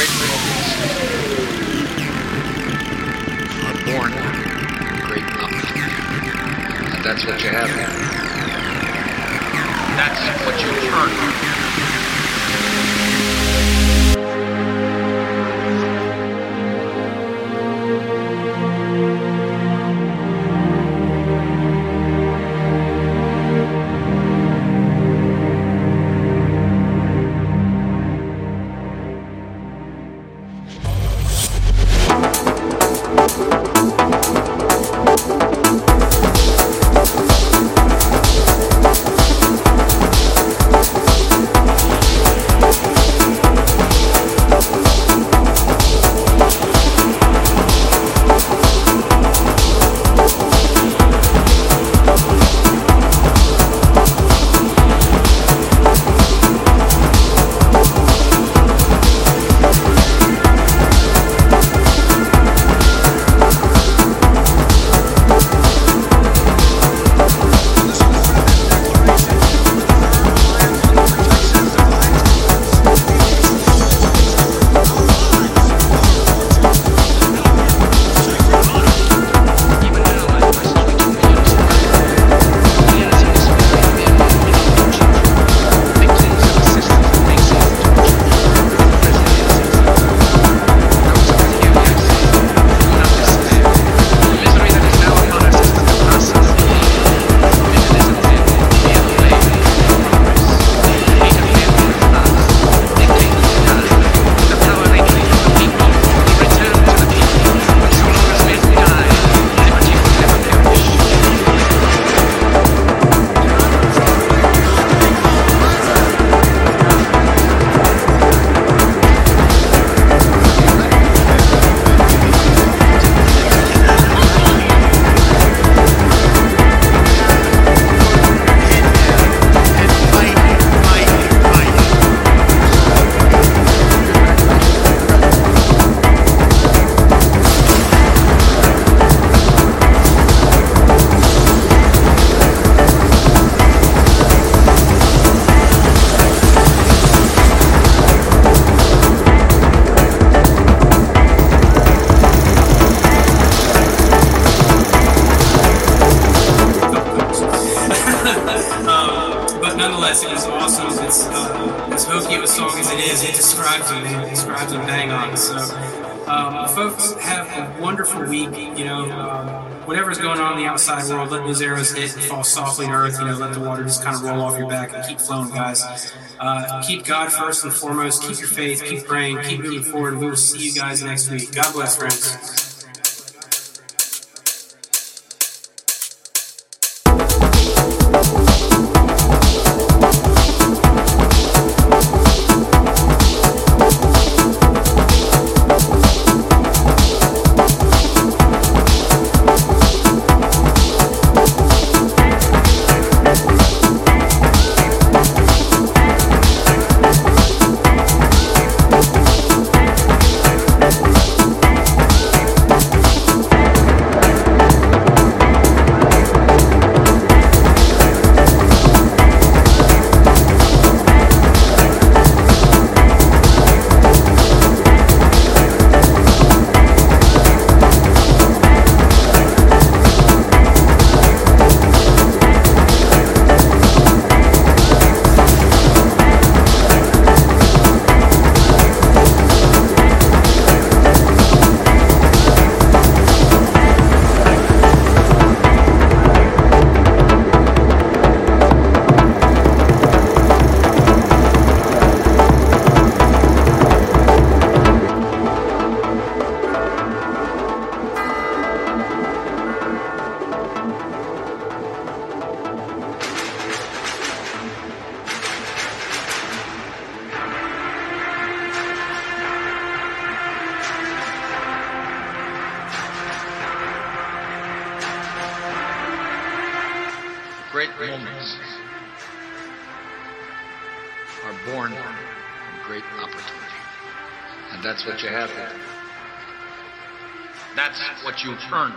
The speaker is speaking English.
Great moments are born great. And that's what you have. That's what you earn. It was awesome. It's uh, as of a song as it is, it describes him. It describes him bang on. So, um, folks, have a wonderful week. You know, um, whatever's going on in the outside world, let those arrows hit and fall softly to earth. You know, let the water just kind of roll off your back and keep flowing, guys. Uh, keep God first and foremost. Keep your faith. Keep praying. Keep moving forward. We will see you guys next week. God bless, friends. Great moments are born from great opportunity. And that's what you have here. That's what you earn.